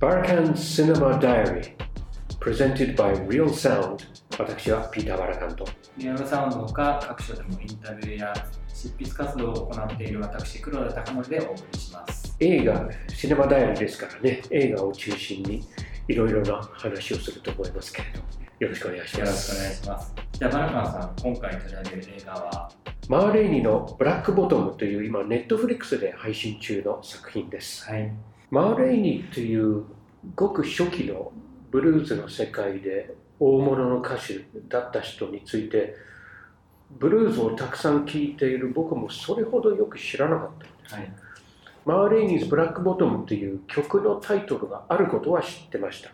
Barkan Cinema Diary Presented by Real Sound 私はピーター・バラカンと。リアルサウンドか各所でもインタビューや執筆活動を行っている私黒田貴則でお送りします。映画シネマダイアリーですからね。映画を中心にいろいろな話をすると思いますけれどよろしくお願いしよろしますくお願いします。じゃあバラカンさん今回取り上げる映画は？マーレイニのブラックボトムという今ネットフリックスで配信中の作品です。はいマーレイニというごく初期のブルーズの世界で大物の歌手だった人についてブルーズをたくさん聴いている僕もそれほどよく知らなかったはい。マーレイニーズ・ブラックボトムという曲のタイトルがあることは知ってました。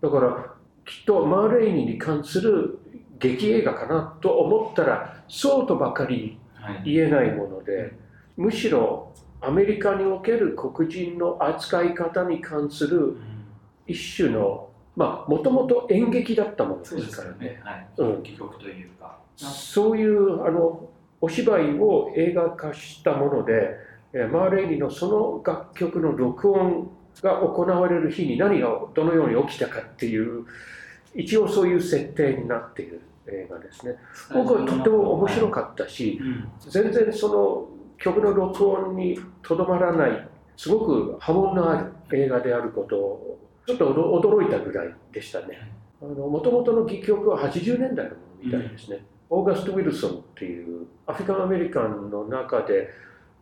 だからきっとマーレイニーに関する劇映画かなと思ったらそうとばかりはい言えないものでむしろアメリカにおける黒人の扱い方に関するうん。一種のまあもともと演劇だったものですすからね。そうい。うあのお芝居を映画化したものでえーマーレイニのその楽曲の録音が行われる日に何がどのように起きたかっていう一応そういう設定になっている映画ですね。僕はとっても面白かったしうん。全然その曲の録音にとどまらないすごく波紋のある映画であることをちょっと驚いたぐらいでしたね。もともとの戯曲は80年代のものみたいですね、オーガスト・ウィルソンっていうアフリカンアメリカンの中で、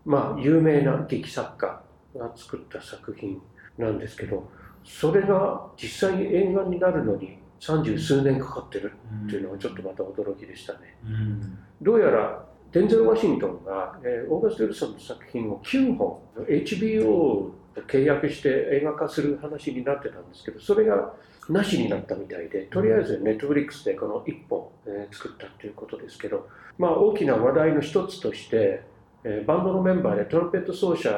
まあ、有名な劇作家が作った作品なんですけどそれが実際に映画になるのに三十数年かかってるっていうのはちょっとまた驚きでしたね。うん。どうやらデンゼル・ワシントンが、えーオーガスト・ウィルソンの作品を9本 HBO と契約して映画化する話になってたんですけどそれがなしになったみたいでとりあえずネットフリックスでこの1本、えー作ったということですけど、まあ、大きな話題の一つとして、えーバンドのメンバーでトランペット奏者、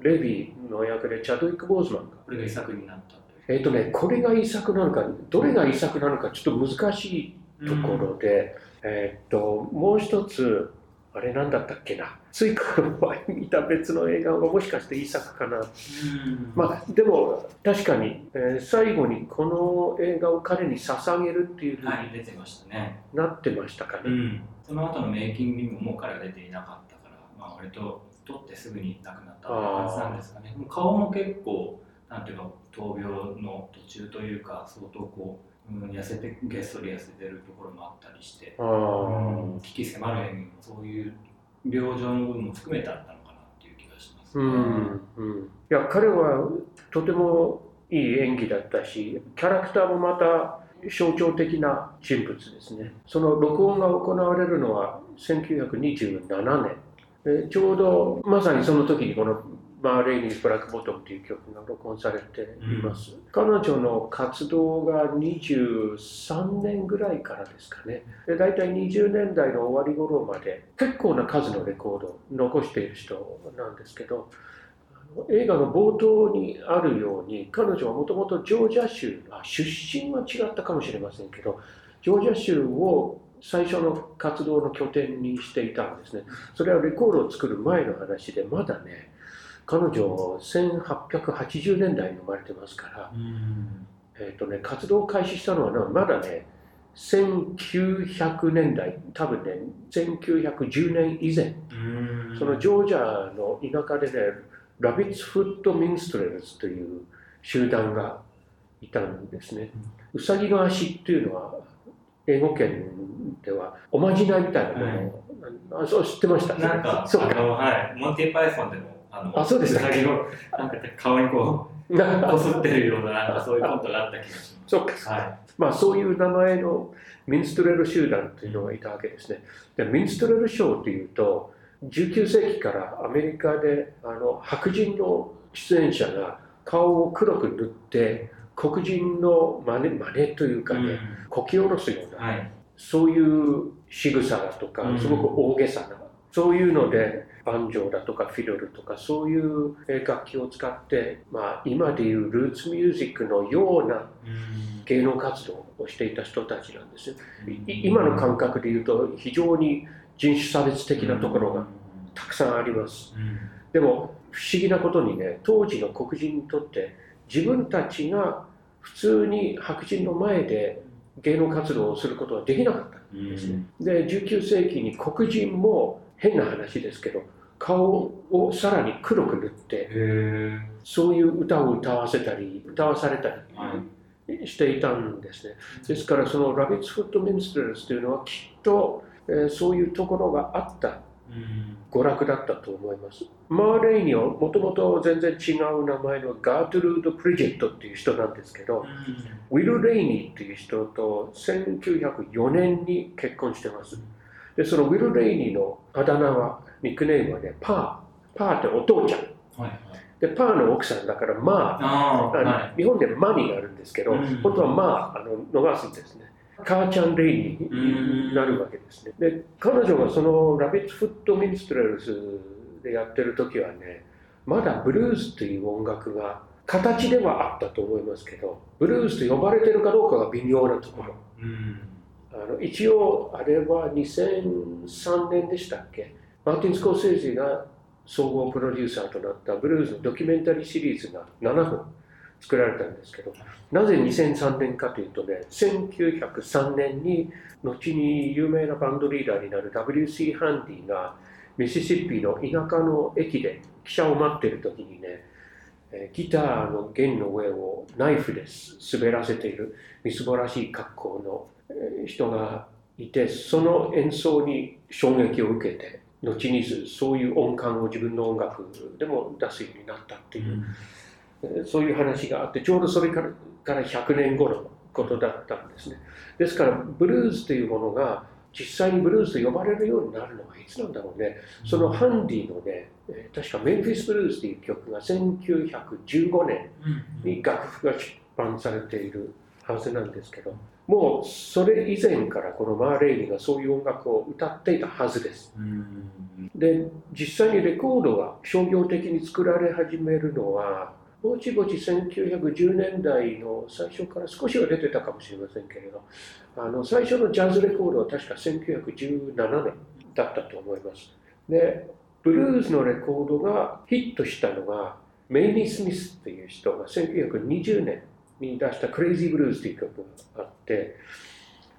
レビーの役でチャドウィック・ボーズマンがこれが遺作になったえっ、とね、これが遺作なのか、どれが遺作なのか、ちょっと難しいところで、えっ、と、もう一つ、あれなんだったっけな、ついこの前見た別の映画がもしかして遺作かな。うんまあ、でも、確かに、えー最後にこの映画を彼に捧げるっていうふうはいに出てましたねなってましたかね。うん、その後のメイキングにももう彼が出ていなかったから、まあ、割と撮ってすぐに亡くなった感じなんですかね。もう顔も結構、なんていうか、闘病の途中というか、相当こう、うん、痩せて、げっそり痩せてるところもあったりして、危機迫る演技もそういう病状の部分も含めてあったのかなっていう気がします、うんうん、いや彼はとてもいい演技だったしキャラクターもまた象徴的な人物ですね。その録音が行われるのは1927年。でちょうどまさにその時にこの「マーレイニー・ブラック・ボトム」という曲が録音されています、彼女の活動が23年ぐらいからですかね。で大体20年代の終わり頃まで結構な数のレコードを残している人なんですけど映画の冒頭にあるように彼女はもともとジョージア州あ出身は違ったかもしれませんけどジョージア州を最初の活動の拠点にしていたんですね。それはレコードを作る前の話でまだね彼女1880年代に生まれてますからうん。えーとね、活動を開始したのはねまだね1900年代多分ね1910年以前。うん。そのジョージアの田舎でねラビッツ・フット・ミンストレルズという集団がいたんですね。うさぎの足っていうのは英語圏ではおまじないみたいなものを、あそう知ってました？なんか、そうか。はい、モンティ・パイソンでも、あの、あそうでしたっけうさぎをなんか顔にこう、こすってるような、なんかそういうコントがあった気がします。そうかはまあ、そういう名前のミンストレル集団というのがいたわけですね。でミンストレルショーというと19世紀からアメリカであの白人の出演者が顔を黒く塗って黒人の真似真似というかい。ね、こき下ろすような、はい。そういう仕草だとかうんすごく大げさな、そういうのでバンジョーだとかフィドルとかそういうえー楽器を使って、まあ、今でいうルーツミュージックのようなうん。芸能活動をしていた人たちなんです。今の感覚で言うと非常に人種差別的なところがたくさんあります。うん。でも不思議なことにね当時の黒人にとって自分たちが普通に白人の前で芸能活動をすることはできなかったんですね。で19世紀に黒人も変な話ですけど顔をさらに黒く塗ってそういう歌を歌わせたり歌わされたりしていたんですね。ですからそのラビッツ・フット・ミンストルズというのはきっと、えーそういうところがあった娯楽だったと思います。マーレイにはもともと全然違う名前のガートルード・プリジェットっていう人なんですけど、ウィル・レイニーっていう人と1904年に結婚してます。で、そのウィル・レイニーのあだ名は、ニックネームはね、パー。パーってお父ちゃん。はいはいで、パーの奥さんだから、まあ、あーはい日本でマになるんですけど、うん本当はまああの伸ばすんですね。母ちゃんレイニーになるわけですね。で、彼女がそのラビッツ・フット・ミンストレルズでやってる時はね、まだブルースという音楽が形ではあったと思いますけど、ブルースと呼ばれてるかどうかが微妙なところ。うんあの一応、あれは2003年でしたっけ、マーティン・スコーセージが総合プロデューサーとなったブルースのドキュメンタリーシリーズが7本作られたんですけど、なぜ2003年かというとね、1903年に後に有名なバンドリーダーになる W.C. ハンディがミシシッピの田舎の駅で汽車を待ってる時にね、ギターの弦の上をナイフで滑らせているみすぼらしい格好のえー人がいてその演奏に衝撃を受けて後にそういう音感を自分の音楽でも出すようになったっていう、えーそういう話があってちょうどそれからから100年後のことだったんですね。ですからブルーズというものが実際にブルーズと呼ばれるようになるのはいつなんだろうね。そのハンディのねえー確かメンフィス・ブルーズという曲が1915年に楽譜が出版されているはずなんですけどもうそれ以前からこのマーレイニがそういう音楽を歌っていたはずです。で実際にレコードが商業的に作られ始めるのはぼちぼち1910年代の最初から少しは出てたかもしれませんけれどあの最初のジャズレコードは確か1917年だったと思います。でブルーズのレコードがヒットしたのがメイミー・スミスっていう人が1920年に出した「クレイジー・ブルーズ」という曲があって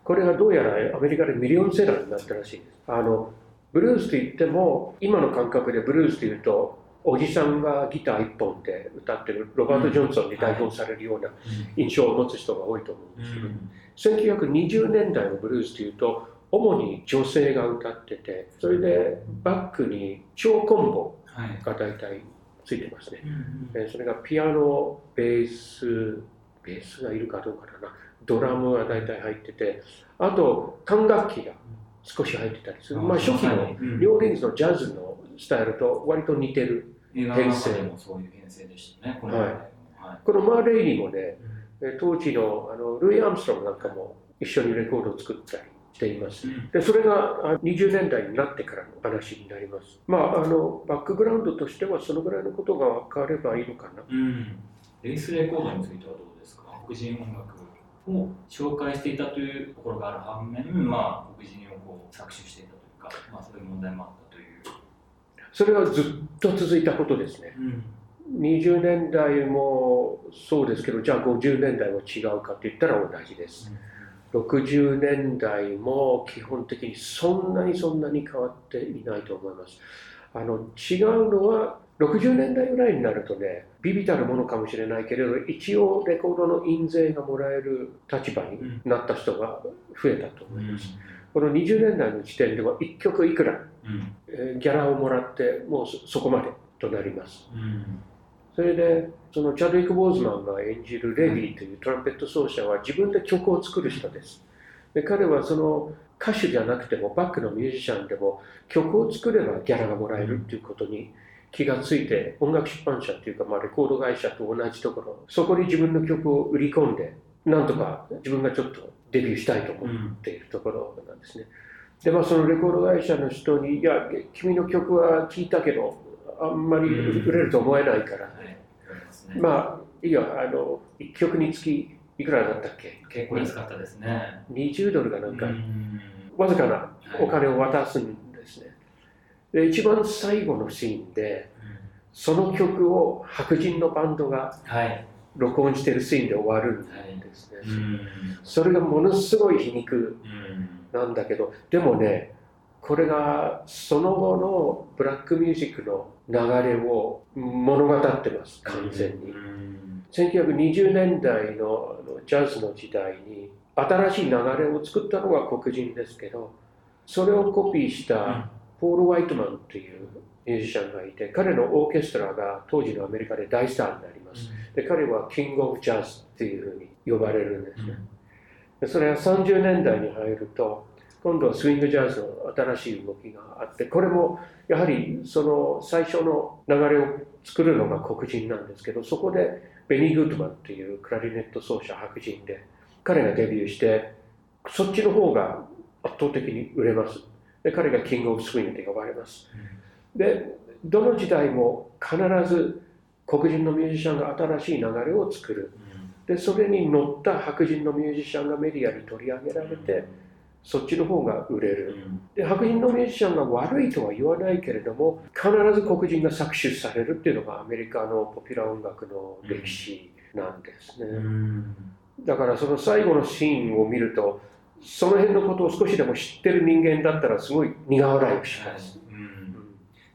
これがどうやらアメリカでミリオンセラーになったらしいです。あのブルースといっても今の感覚でブルースというとおじさんがギター一本で歌ってるロバート・ジョンソンに代表されるような印象を持つ人が多いと思うんですけど、1920年代のブルースというと主に女性が歌っててそれでバックに超コンボが大体ついてますね、えーそれがピアノベースベースがいるかどうかだな。ドラムが大体入っててあと管楽器が少し入ってたりする、まあ、初期のニューオーリンズのジャズのスタイルと割と似てる映画の中でもそういう編成でしたね。このはい。はこのマーレイにもねえー当時のあのルイ・アームストロンなんかも一緒にレコードを作ったりしています。でそれがあ20年代になってからの話になります。まああのバックグラウンドとしてはそのぐらいのことが分かればいいのかな。うん。レースレコードについてはどうですか？黒人音楽を紹介していたというところがある反面、まあ、黒人をこう搾取していたというか、まあ、そういう問題もあった。それはずっと続いたことですね。うん。20年代もそうですけどじゃあ50年代は違うかって言ったら同じです。60年代も基本的にそんなにそんなに変わっていないと思います。あの違うのは60年代ぐらいになるとねビビたるものかもしれないけれど一応レコードの印税がもらえる立場になった人が増えたと思います、この20年代の時点では1曲いくら、うん。えーギャラをもらってもうそそこまでとなります。うん。それでそのチャドウィック・ボーズマンが演じるレディというトランペット奏者は自分で曲を作る人です。で彼はその歌手じゃなくてもバックのミュージシャンでも曲を作ればギャラがもらえるっていうことに気がついて音楽出版社っていうか、まあ、レコード会社と同じところそこに自分の曲を売り込んでなんとか自分がちょっとデビューしたいと思っているところなんですね。でまあそのレコード会社の人に「いや君の曲は聴いたけどあんまり売れると思えないから」はい。言われますね。まあいいよあの1曲につきいくらだったっけ？結構安かったですね。20ドルかなんか、うん。わずかなお金を渡すんですね。で一番最後のシーンでその曲を白人のバンドがはい。録音してるシーンで終わるんですね、うん。それがものすごい皮肉うん。なんだけどでもねこれがその後のブラックミュージックの流れを物語ってます完全に。うん。1920年代のジャズの時代に新しい流れを作ったのが黒人ですけどそれをコピーしたポール・ワイトマンというミュージシャンがいて彼のオーケストラが当時のアメリカで大スターになります。で彼はキング・オブ・ジャズっていうふうに呼ばれるんですね。でそれが30年代に入ると今度はスイングジャズの新しい動きがあってこれもやはりその最初の流れを作るのが黒人なんですけどそこでベニー・グッドマンというクラリネット奏者白人で彼がデビューしてそっちの方が圧倒的に売れます。で彼がキング・オブ・スイングと呼ばれますでどの時代も必ず黒人のミュージシャンが新しい流れを作る。でそれに乗った白人のミュージシャンがメディアに取り上げられてそっちの方が売れる。で白人のミュージシャンが悪いとは言わないけれども必ず黒人が搾取されるっていうのがアメリカのポピュラー音楽の歴史なんですね、うん。だからその最後のシーンを見るとその辺のことを少しでも知ってる人間だったらすごい苦笑いをします、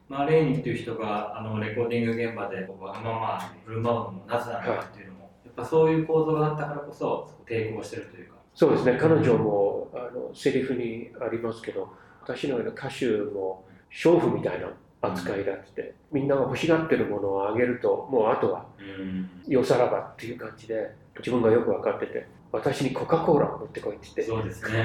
まあ、レーニーっていう人があのレコーディング現場でわがままに振る舞うのもなぜなのかっていうのも、やっぱそういう構造があったからこそ抵抗してるというか。そうですね。彼女もあのセリフにありますけど私のような歌手も娼婦みたいな扱いだってみんなが欲しがってるものをあげるともうあとはうん。よさらばっていう感じで自分がよく分かってて私にコカ・コーラを持ってこいって言ってそうですね。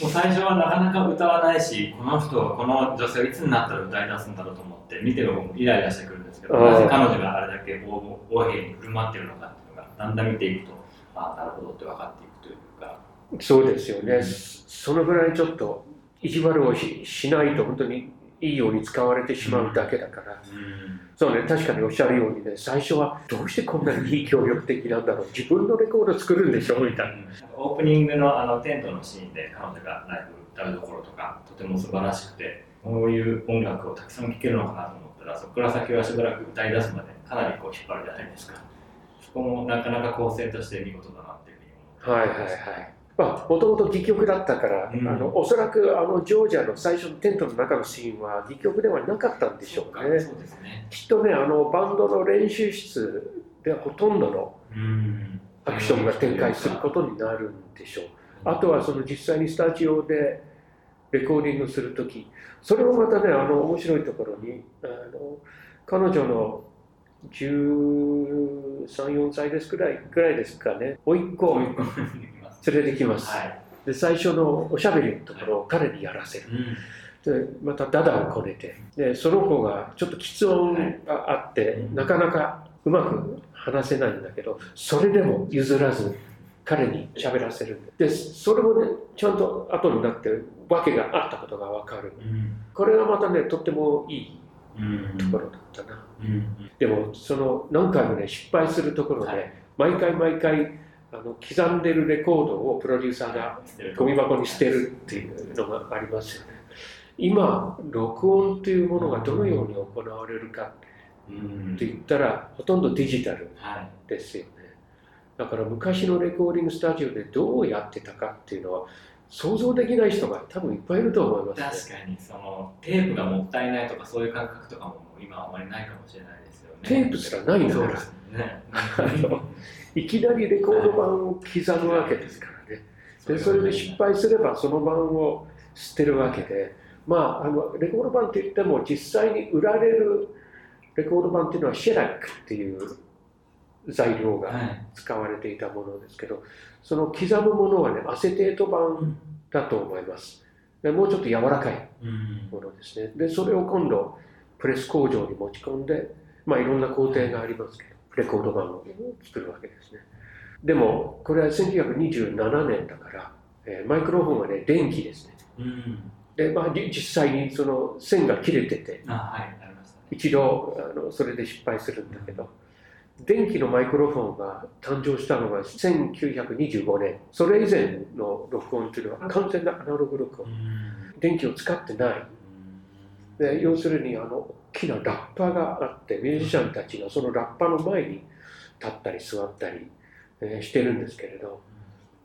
もう最初はなかなか歌わないし、この人、この女性はいつになったら歌い出すんだろうと思って、見てる方もイライラしてくるんですけど、なぜ彼女があれだけ横横柄に振る舞ってるのかっていうのが、だんだん見ていくと、ああ、なるほどって分かっていくというか。そうですよね、うんそのぐらいちょっと意地悪をししないと本当にいいように使われてしまうだけだから、そうね確かにおっしゃるようにね最初はどうしてこんなに非協力的なんだろう。自分のレコード作るんでしょ。みたいな。オープニングのあのテントのシーンで彼女がライブ歌うところとかとても素晴らしくてこういう音楽をたくさん聴けるのかなと思ったらそこから先はしばらく歌い出すまでかなりこう引っ張るじゃないですか。そこもなかなか構成として見事だなっていうふうに思ってはいはいはい。まあ、もともと戯曲だったから、うん。あのおそらくあのジョージアの最初のテントの中のシーンは戯曲ではなかったんでしょうね。そうね。きっとね、あのバンドの練習室でほとんどのうん。アクションが展開することになるんでしょう。あとはその実際にスタジオでレコーディングするとき、それもまたね、あの面白いところに、あの彼女の13、4歳ですくらいぐらいですかね、甥っ子。を連れてきます。はい。で最初のおしゃべりのところを彼にやらせる。でまたダダをこねて。でその子がちょっと喫音があって、うん。なかなかうまく話せないんだけどそれでも譲らず彼に喋らせる。でそれもねちゃんと後になって訳があったことが分かる。これがまたねとってもいいうん。ところだったな、うん。でもその何回もね失敗するところで、はい。毎回毎回あの刻んでるレコードをプロデューサーがゴミ箱に捨てるっていうのがありますよね。今、録音というものがどのように行われるかうんって言ったら、ほとんどデジタルはいですよね。だから昔のレコーディングスタジオでどうやってたかっていうのは、想像できない人が多分いっぱいいると思いますね。確かにそのテープがもったいないとかそういう感覚とかも今はあまりないかもしれないですよねテープすらないんだからそうですね いきなりレコード盤を刻むわけですからね。でそれで失敗すればその盤を捨てるわけで、まあ、あのレコード盤って言っても実際に売られるレコード盤っていうのはシェラックっていう材料がはい。使われていたものですけどその刻むものはねアセテート盤だと思います。でもうちょっと柔らかいうん。ものですね。でそれを今度プレス工場に持ち込んで、まあ、いろんな工程がありますけどレコード盤を作るわけですね。でもこれは1927年だから、えーマイクロフォンはね電気ですね。うん。で、まあ、じ実際にその線が切れててあはい一度あのそれで失敗するんだけど電気のマイクロフォンが誕生したのが1925年。それ以前の録音というのは完全なアナログ録音。電気を使ってないで要するにあの大きなラッパがあってミュージシャンたちがそのラッパの前に立ったり座ったり、えーしてるんですけれど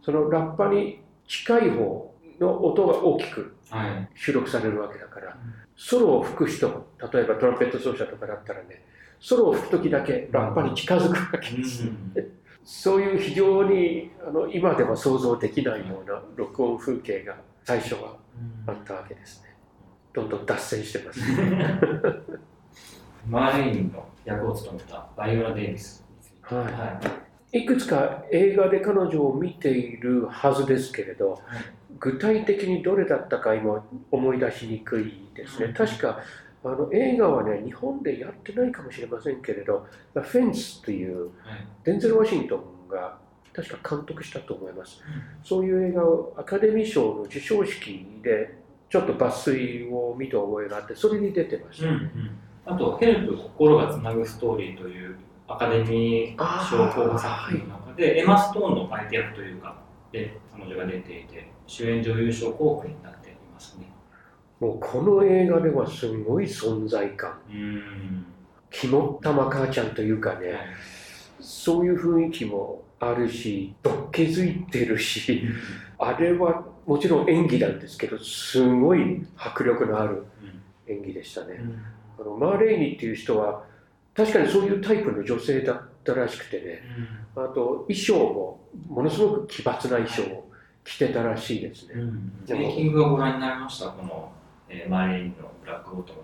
そのラッパに近い方の音が大きくはい。収録されるわけだからソロを吹く人例えばトランペット奏者とかだったらねソロを吹く時だけラッパに近づくわけです、そういう非常にあの今では想像できないような録音風景が最初はあったわけですねどんどん脱線してます マーレインの役を務めたバイオラ・デイビス。はいはい。いくつか映画で彼女を見ているはずですけれど、具体的にどれだったか今思い出しにくいですね。確かあの映画はね、日本でやってないかもしれませんけれど、フェンスというはい。デンゼル・ワシントンが確か監督したと思います。そういう映画をアカデミー賞の授賞式でちょっと抜粋を見た覚えがあって、それに出てました。あと、ヘルプ心がつなぐストーリーというアカデミー賞候補作品の中で、エマ・ストーンの相手役というか、で彼女が出ていて、主演女優賞候補になっていますね。もうこの映画ではすごい存在感。うん。肝ったま母ちゃんというかね、そういう雰囲気もあるし、どっけづいてるし、あれはもちろん演技なんですけど、すごい迫力のある演技でしたね。あのマーレイニーっていう人は、確かにそういうタイプの女性だったらしくてね、あと衣装もものすごく奇抜な衣装を着てたらしいですね。メイキングをご覧になりました、この、えーマーレインのブラックボトム。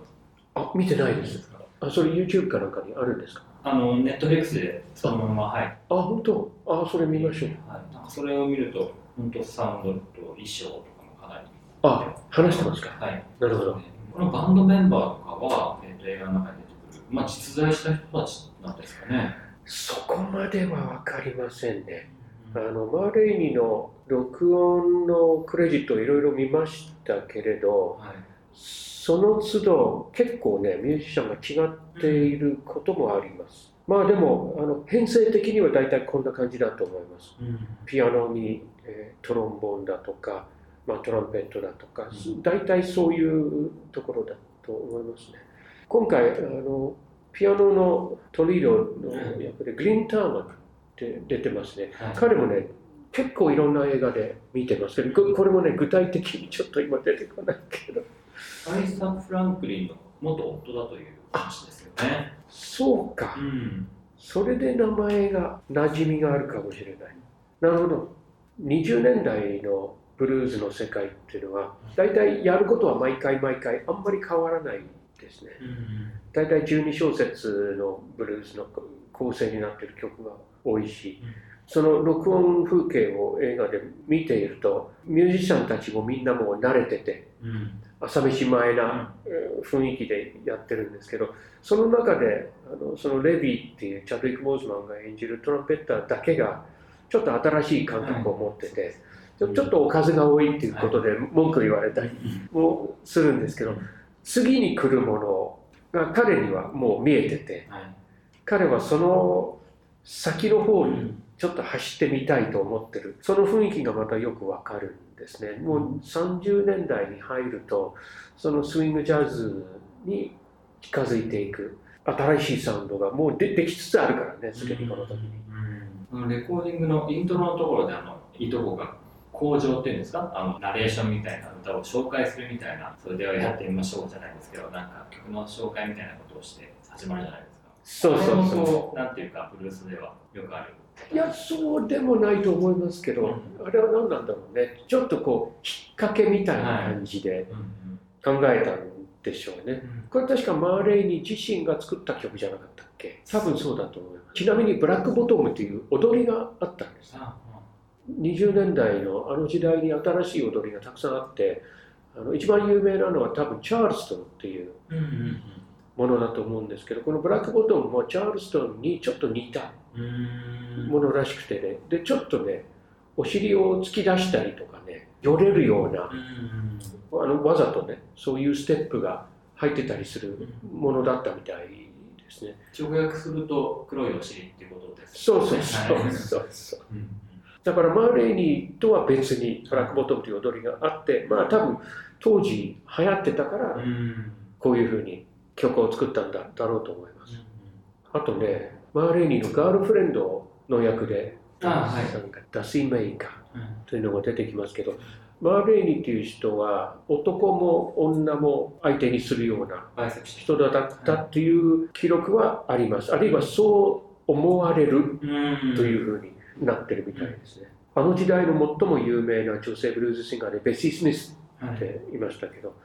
あ、見てないです。あ、それ YouTube かなんかにあるんですか？あの、ネットフリックスでそのまま、はい。あ、本当？あ、それ見ましょう。はい、なんかそれを見ると、本当サウンドと衣装とかもかなり。あ、話してますか？はい。なるほど。このバンドメンバーとかは、えー、と映画の中に出てくる、まあ、実在した人たちなんですかね。そこまでは分かりませんね。あのマーレイニの録音のクレジットをいろいろ見ましたけれど、はいその都度結構ね、ミュージシャンが違っていることもあります。まあでも、あの編成的には大体こんな感じだと思います。ピアノに、えートロンボーンだとか、まあ、トランペットだとか、うん大体そういうところだと思いますね。今回、あのピアノのトリードの役でグリーンターマンって出てますね。はい彼もね、結構いろんな映画で見てますけど、ここれもね、具体的にちょっと今出てこないけど、アイサ・フランクリンの元夫だという話ですよね。そうか、ん。それで名前が馴染みがあるかもしれない。なるほど。20年代のブルーズの世界っていうのは、大体やることは毎回毎回あんまり変わらないですね。大体12小節のブルースの構成になっている曲が多いしうん、その録音風景を映画で見ていると、ミュージシャンたちもみんなもう慣れてて、うん。朝飯前なえー雰囲気でやってるんですけど、その中であのそのレビーっていうチャドウィック・モーズマンが演じるトランペッターだけがちょっと新しい感覚を持ってて、ちょちょっとおかずが多いっていうことで文句言われたりもするんですけど、次に来るものが彼にはもう見えてて、はい。彼はその先の方にちょっと走ってみたいと思ってる。その雰囲気がまたよくわかるんですね。もう30年代に入るとそのスイングジャズに近づいていく新しいサウンドがもうでできつつあるからねすでにこの時にうん、あのレコーディングのイントロのところであのいとこが工場っていうんですか？あのナレーションみたいな歌を紹介するみたいなそれではやってみましょうじゃないですけどなんか曲の紹介みたいなことをして始まるじゃないですか。そうそうそこうなんていうかブルースではよくある。ういやそうでもないと思いますけど、あれは何なんだろうね。ちょっとこう引っ掛けみたいな感じでうん。考えたんでしょうね、これ確かマーレイニ自身が作った曲じゃなかったっけ？多分そうだと思います。ちなみにブラックボトムという踊りがあったんです。あ20年代のあの時代に新しい踊りがたくさんあってあの一番有名なのは多分チャールストンっていううんうんものだと思うんですけどこのブラックボトムもチャールストンにちょっと似たうん。ものらしくてね。でちょっとねお尻を突き出したりとかねよれるようなうんあのわざとねそういうステップが入ってたりするものだったみたいですね。直訳すると黒いお尻っていうことですそうそうそうはいそうそう。うんだからマーレーニーとは別にブラックボトムという踊りがあってまあ多分当時流行ってたからうん。こういうふうに曲を作ったんだだろうと思います。あとねマーレーニーのガールフレンドの役で、あはい。ダシーメーカーうん。というのが出てきますけど、マーレーニーという人は男も女も相手にするような人だったという記録はあります。あるいはそう思われるというふうになってるみたいですね。あの時代の最も有名な女性ブルーズシンガーでベッシー・スミスはいっていましたけど、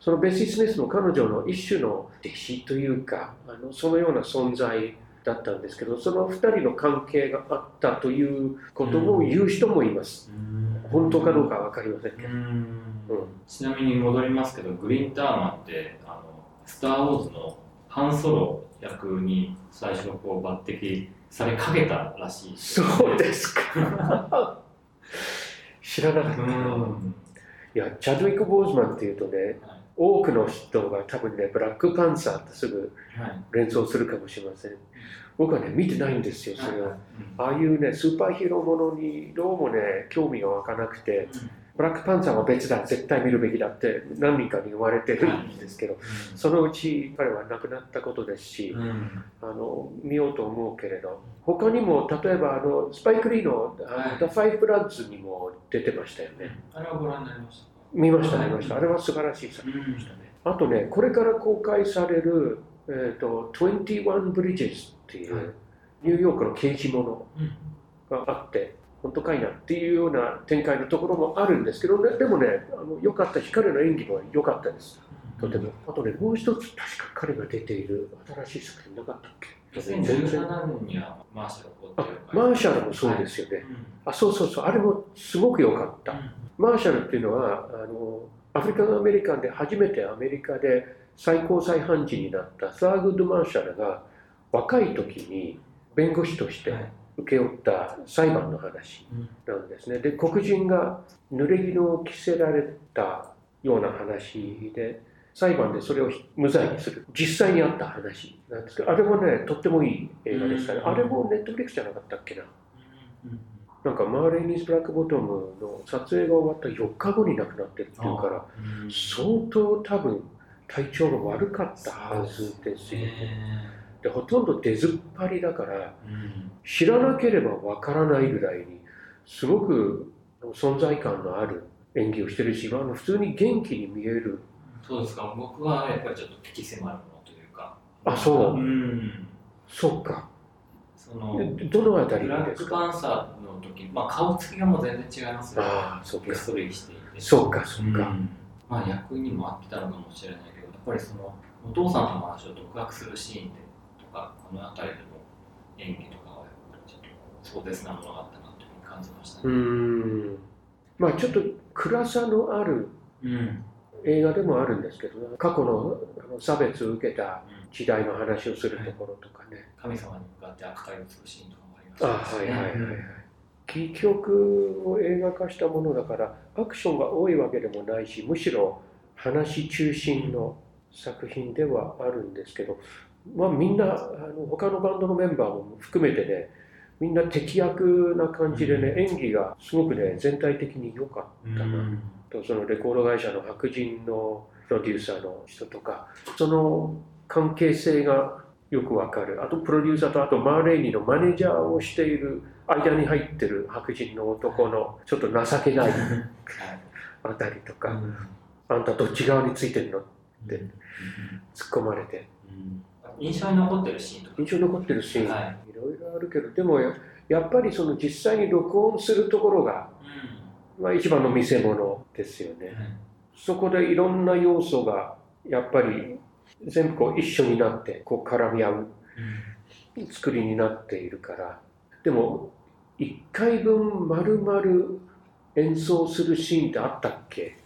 そのベッシー・スミスも彼女の一種の弟子というか、あのそのような存在だったんですけど、その二人の関係があったということを言う人もいます。本当かどうかは分かりませんけど。うんうんちなみに戻りますけどグリーンターマンってあのスター・ウォーズのハンソロ役に最初こう抜擢されかけたらしいそうですか。知らなかったな。うんいや、チャドウィック・ボーズマンっていうとね、はい多くの人が多分ね、ブラックパンサーってすぐはい連想するかもしれません。僕はね、見てないんですよ、それは。うん。ああいうね、スーパーヒーローものにどうもね、興味が湧かなくて、ブラックパンサーは別だ、絶対見るべきだって何人かに言われてるんですけど、そのうち彼は亡くなったことですし、うん。あの見ようと思うけれど、他にも例えばあのスパイク・リーのあの、はい。The Five Bloods にも出てましたよね。あれはご覧になりましたか？見ました、見ました。あれは素晴らしい作品でしたね。あとね、これから公開される、えー、と21 Bridges っていう、はいニューヨークの刑事ものうんがあって、本当かいなっていうような展開のところもあるんですけど、ね、でもね、あの良かったし、彼の演技も良かったです。とても。あとね、もう一つ、確か彼が出ている新しい作品なかったっけ？全然2017年にはマーシャルマーシャルもそうですよね。あ、そうそうそう、あれもすごく良かった。マーシャルっていうのはあのアフリカンアメリカンで初めてアメリカで最高裁判事になったサーグッド・マーシャルが若い時に弁護士としてはい。請け負った裁判の話なんですね。で黒人が濡れ衣を着せられたような話で裁判でそれを無罪にする。実際にあった話なんですけどあれもねとってもいい映画でしたね。うん。あれも Netflix じゃなかったっけな。なんかマーレーニーズ・ブラックボトムの撮影が終わった4日後に亡くなってるっていうから相当多分体調が悪かったはずですよ。ね。でほとんど出ずっぱりだから知らなければわからないぐらいにすごく存在感のある演技をしてるしあの普通に元気に見える。そうですか。僕はやっぱりちょっと敵迫るものというか。あそう。うん。そうか。そのでどのあたりブラッですかクパンサーの時、まあ、顔つきがもう全然違いますよああそうか。そうかそうか、うん。まあ役にも合ってたのかもしれないけどやっぱりそのお父さんの話を独学するシーンでとかこの辺りでの演技とかはやっぱりちょっと壮絶なものがあったなというふうに感じましたうね。んまあちょっと暗さのあるうん映画でもあるんですけど、過去の差別を受けた時代の話をするところとかね。神様に向かって悪態をつくシーンとかもありまあしたはいはいはいはい。戯曲を映画化したものだから、アクションが多いわけでもないし、むしろ話中心の作品ではあるんですけど、まあみんな、あの他のバンドのメンバーも含めてね、みんな敵役な感じでね、演技がすごくね、全体的に良かったな。と。そのレコード会社の白人のプロデューサーの人とかその関係性がよくわかる。あとプロデューサーとあとマーレーニーのマネージャーをしている間に入ってる白人の男のちょっと情けないあたりとか、あんたどっち側についてるので突っ込まれて印象に残ってるシーンとか。印象に残ってるシーン、はい。いろいろあるけどでもややっぱりその実際に録音するところが、まあ、一番の見せ物ですよね。そこでいろんな要素がやっぱり全部こう一緒になってこう絡み合う作りになっているから。でも1回分丸々演奏するシーンってあったっけ？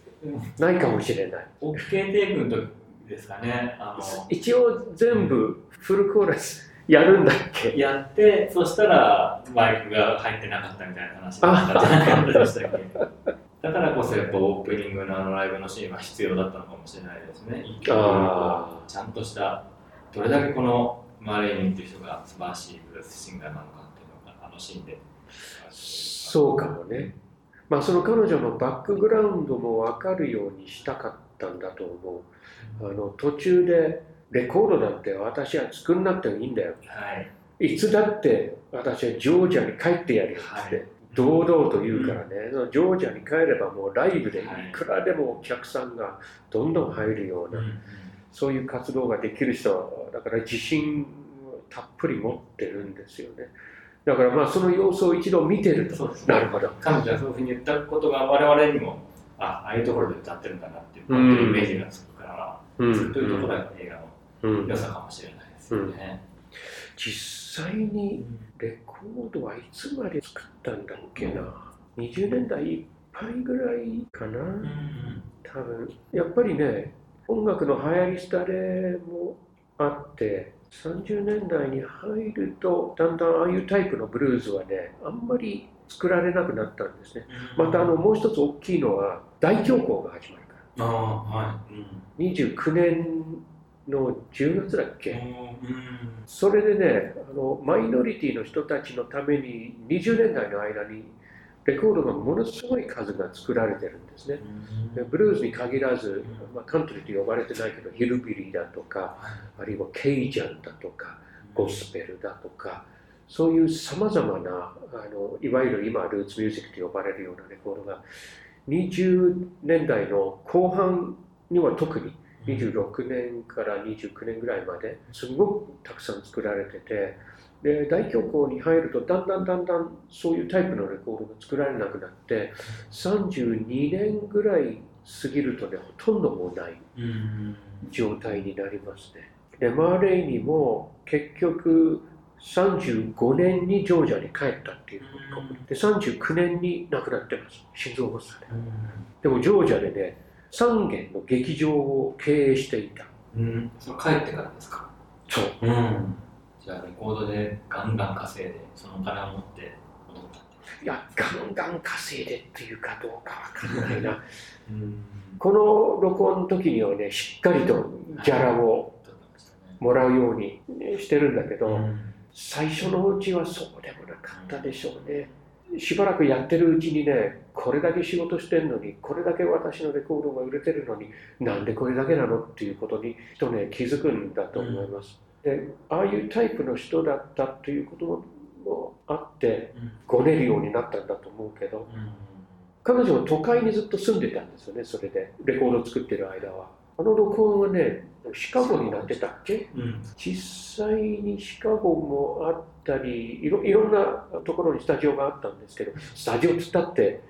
ないかもしれない。OK テイクの時ですかね。あの一応全部フルコーラスやるんだっけ？やってそしたらマイクが入ってなかったみたいな話だったんじゃなかったでしたっけ？だからこそやっぱオープニングのあのライブのシーンは必要だったのかもしれないですね。一曲あちゃんとしたどれだけこのマーレーニンっていう人が素晴らしいブルースシンガーなのかっていうのがあのシーンで。そうかもね。まあその彼女のバックグラウンドも分かるようにしたかったんだと思うあの途中でレコードなんて私は作んなくてもいいんだよ。はい。いつだって私はジョージアに帰ってやるよって、はい。堂々と言うからね、そのジョージアに帰ればもうライブでい。くらでもお客さんがどんどん入るような、そういう活動ができる人はだから自信をたっぷり持ってるんですよね。だからまあその様子を一度見てると。ね。なるほど。彼女はそういうふうに言ったことが我々にもあああいうところで歌ってるんだなっていうこういうイメージがつうん。そういうところが映画の。うん。良さかもしれないですよね。実際にレコードはいつまで作ったんだっけな。20年代いっぱいぐらいかな。多分。やっぱりね音楽の流行り廃れもあって30年代に入るとだんだんああいうタイプのブルーズはねあんまり作られなくなったんですね。またあのもう一つ大きいのは大恐慌が始まるああはい、29年の10月だっけ、うん。それでねあのマイノリティの人たちのために20年代の間にレコードがものすごい数が作られてるんですね。でブルーズに限らず、まあ、カントリーと呼ばれてないけどヒルビリーだとかあるいはケイジャンだとかゴスペルだとかそういうさまざまなあのいわゆる今ルーツミュージックと呼ばれるようなレコードが20年代の後半には特に26年から29年ぐらいまですごくたくさん作られててで大恐慌に入るとだんだんだんだんそういうタイプのレコードが作られなくなって32年ぐらい過ぎるとねほとんどもうないうん。状態になりますね。でマーレイにも結局35年にジョージアに帰ったっていうこと。で39年に亡くなってます。心臓発作で。でもジョージアでね3軒の劇場を経営していた。うん、それ帰ってからですか？そう。うん。じゃあレコードでガンガン稼いで、そのお金を持って戻ったいやガンガン稼いでっていうかどうかわかんないな。うん。この録音の時にはねしっかりとギャラを。もらうようにしてるんだけど、うん最初のうちはそうでもなかったでしょうね。しばらくやってるうちにねこれだけ仕事してるのにこれだけ私のレコードが売れてるのになんでこれだけなのっていうことに人ね気づくんだと思います、でああいうタイプの人だったということもあってごねるようになったんだと思うけど彼女は都会にずっと住んでたんですよねそれで。レコードを作ってる間はあの録音はねシカゴになってたっけ？うん。うん。実際にシカゴもあったりいろいろんなところにスタジオがあったんですけどスタジオっつったって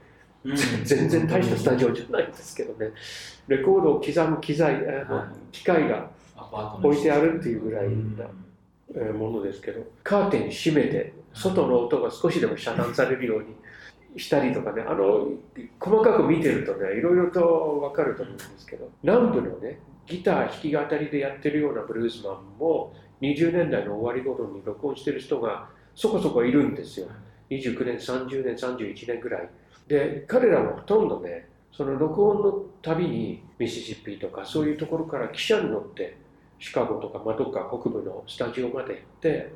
全然大したスタジオじゃないんですけどねレコードを刻む機材あのはい機械が置いてあるっていうぐらいうんなえーものですけどカーテン閉めて外の音が少しでも遮断されるようにしたりとかねあの細かく見てるとねいろいろと分かると思うんですけど南部のねギター弾き語りでやってるようなブルースマンも20年代の終わり頃に録音してる人がそこそこいるんですよ。29年30年31年ぐらい。で彼らはほとんどねその録音のたびにミシシッピとかそういうところから汽車に乗ってシカゴとか、ま、どっか北部のスタジオまで行って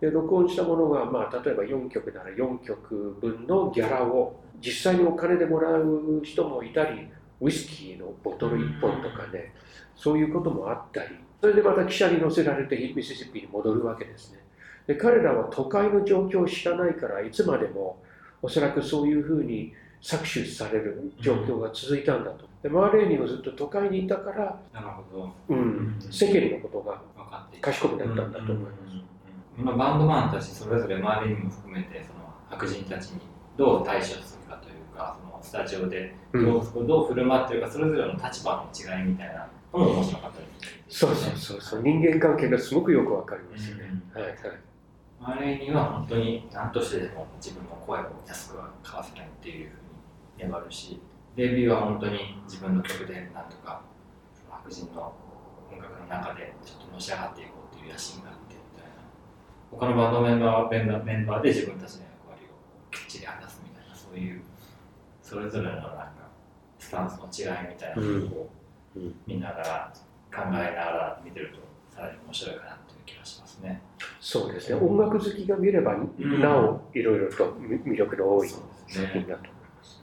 で録音したものが、まあ、例えば4曲なら4曲分のギャラを実際にお金でもらう人もいたりウイスキーのボトル1本とかねそういうこともあったりそれでまた汽車に乗せられてミシシッピに戻るわけですね。で彼らは都会の状況を知らないからいつまでもおそらくそういうふうに搾取される状況が続いたんだと。でマーレーニはずっと都会にいたから、なるほど。うん、世間のことが分かってい賢くなったんだと思います今バンドマンたちそれぞれ周りにも含めてその白人たちにどう対処するかというかそのスタジオでうん。どう,、どう振る舞ってるかそれぞれの立場の違いみたいなのも面白かったですそうそうそうそう。人間関係がすごくよくわかりますよね、はいはい。マレーには本当に何としてでも自分の声を安くは買わせないっていうふうに粘るしデビューは本当に自分の曲でなんとか白人の音楽の中でちょっとのし上がっていこうっていう野心があって他のバンドメンバーはメンバーメンバーで自分たちの役割をきっちり果たすみたいなそういうそれぞれのなんかスタンスの違いみたいなのを見ながら考えながら見てるとさらに面白いかなという気がしますね。そうですね。音楽好きが見ればん。なおいろいろと魅力の多い。作品だと思います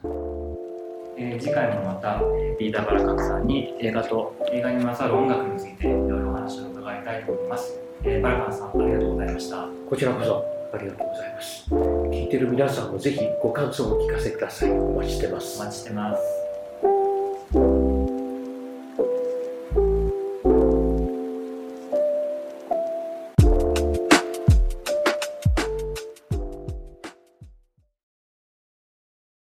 えー次回もまたリーダーバラカクさんに映画と映画に勝る音楽についていろいろお話を伺いたいと思います、えーバラカンさんありがとうございました。こちらこそありがとうございます。聞いてる皆さんもぜひご感想をお聞かせください。お待ちしてます。お待ちしてます